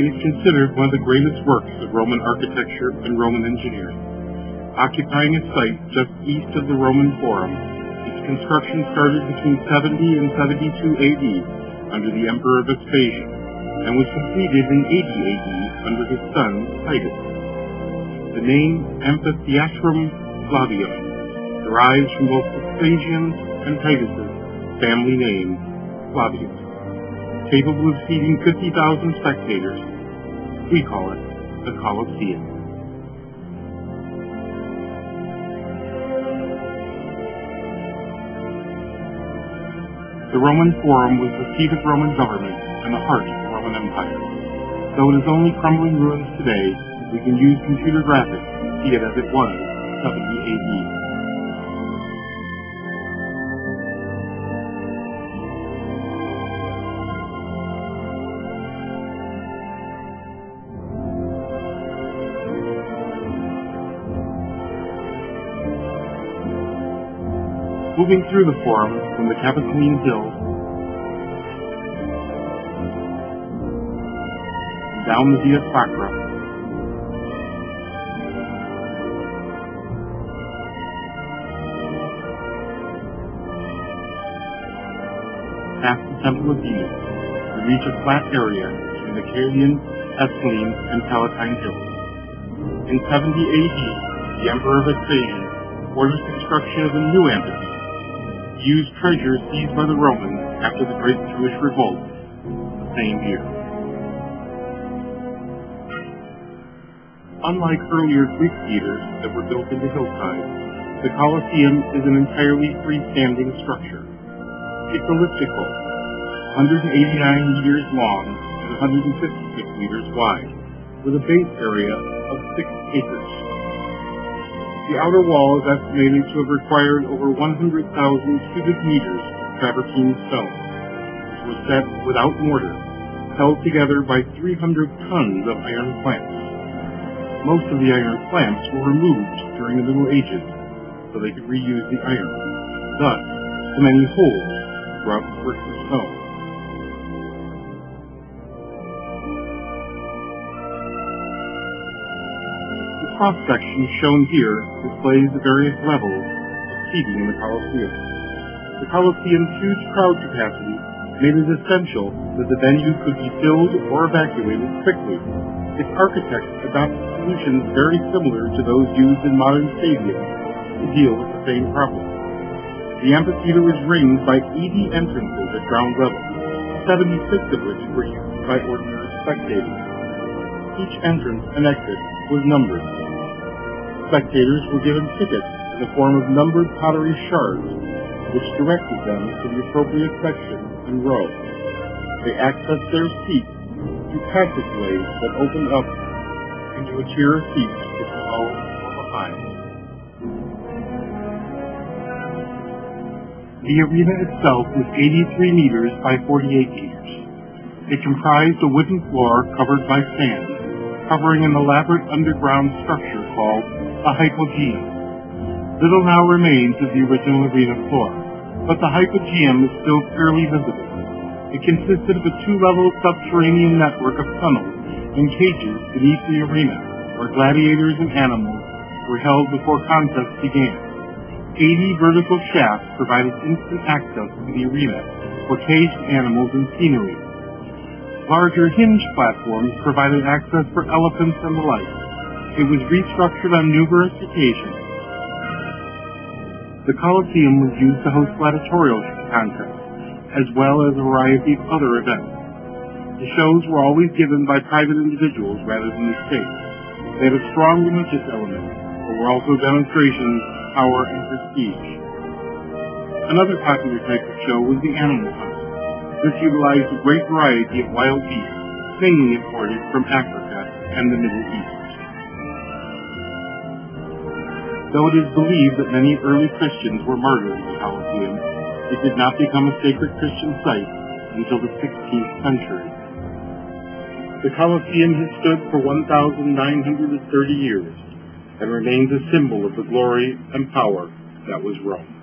Is considered one of the greatest works of Roman architecture and Roman engineering. Occupying a site just east of the Roman Forum, its construction started between 70 and 72 AD under the Emperor Vespasian and was completed in 80 AD under his son Titus. The name Amphitheatrum Flavium derives from both Vespasian's and Titus's family name, Flavius. Capable of seating 50,000 spectators, we call it the Colosseum. The Roman Forum was the seat of Roman government and the heart of the Roman Empire. Though it is only crumbling ruins today, we can use computer graphics to see it as it was 70 AD. Moving through the Forum from the Capitoline Hill. Down the Via Sacra. Past the Temple of Venus, we reach a flat area between the Caelian, Esquiline, and Palatine Hills. In 70 AD, the Emperor Vespasian ordered the construction of a new amphitheater to treasure seized by the Romans after the Great Jewish Revolt the same year. Unlike earlier Greek theaters that were built into hillsides, the Colosseum is an entirely freestanding structure. It's elliptical, 189 meters long and 156 meters wide, with a base area of 6 acres. The outer wall is estimated to have required over 100,000 cubic meters of travertine stone, which was set without mortar, held together by 300 tons of iron clamps. Most of the iron clamps were removed during the Middle Ages so they could reuse the iron. Thus, the many holes throughout the bricks stone. Cross-section shown here displays the various levels of seating in the Coliseum. The Coliseum's huge crowd capacity made it essential that the venue could be filled or evacuated quickly. Its architects adopted solutions very similar to those used in modern stadiums to deal with the same problem. The amphitheater was ringed by 80 entrances at ground level, 76 of which were used by ordinary spectators. Each entrance and exit was numbered. Spectators were given tickets in the form of numbered pottery shards, which directed them to the appropriate section and row. They accessed their seats through passageways that opened up into a tier of seats below or behind. The arena itself was 83 meters by 48 meters. It comprised a wooden floor covered by sand, covering an elaborate underground structure called a hypogeum. Little now remains of the original arena floor, but the hypogeum is still clearly visible. It consisted of a two-level subterranean network of tunnels and cages beneath the arena, where gladiators and animals were held before contests began. 80 vertical shafts provided instant access to the arena for caged animals and scenery. Larger hinge platforms provided access for elephants and the like. It was restructured on numerous occasions. The Colosseum was used to host gladiatorial contests, as well as a variety of other events. The shows were always given by private individuals rather than the state. They had a strong religious element, but were also demonstrations of power and prestige. Another popular type of show was the animal hunt. This utilized a great variety of wild beasts, mainly imported from Africa and the Middle East. Though it is believed that many early Christians were martyred in the Colosseum, it did not become a sacred Christian site until the 16th century. The Colosseum has stood for 1,930 years and remains a symbol of the glory and power that was Rome.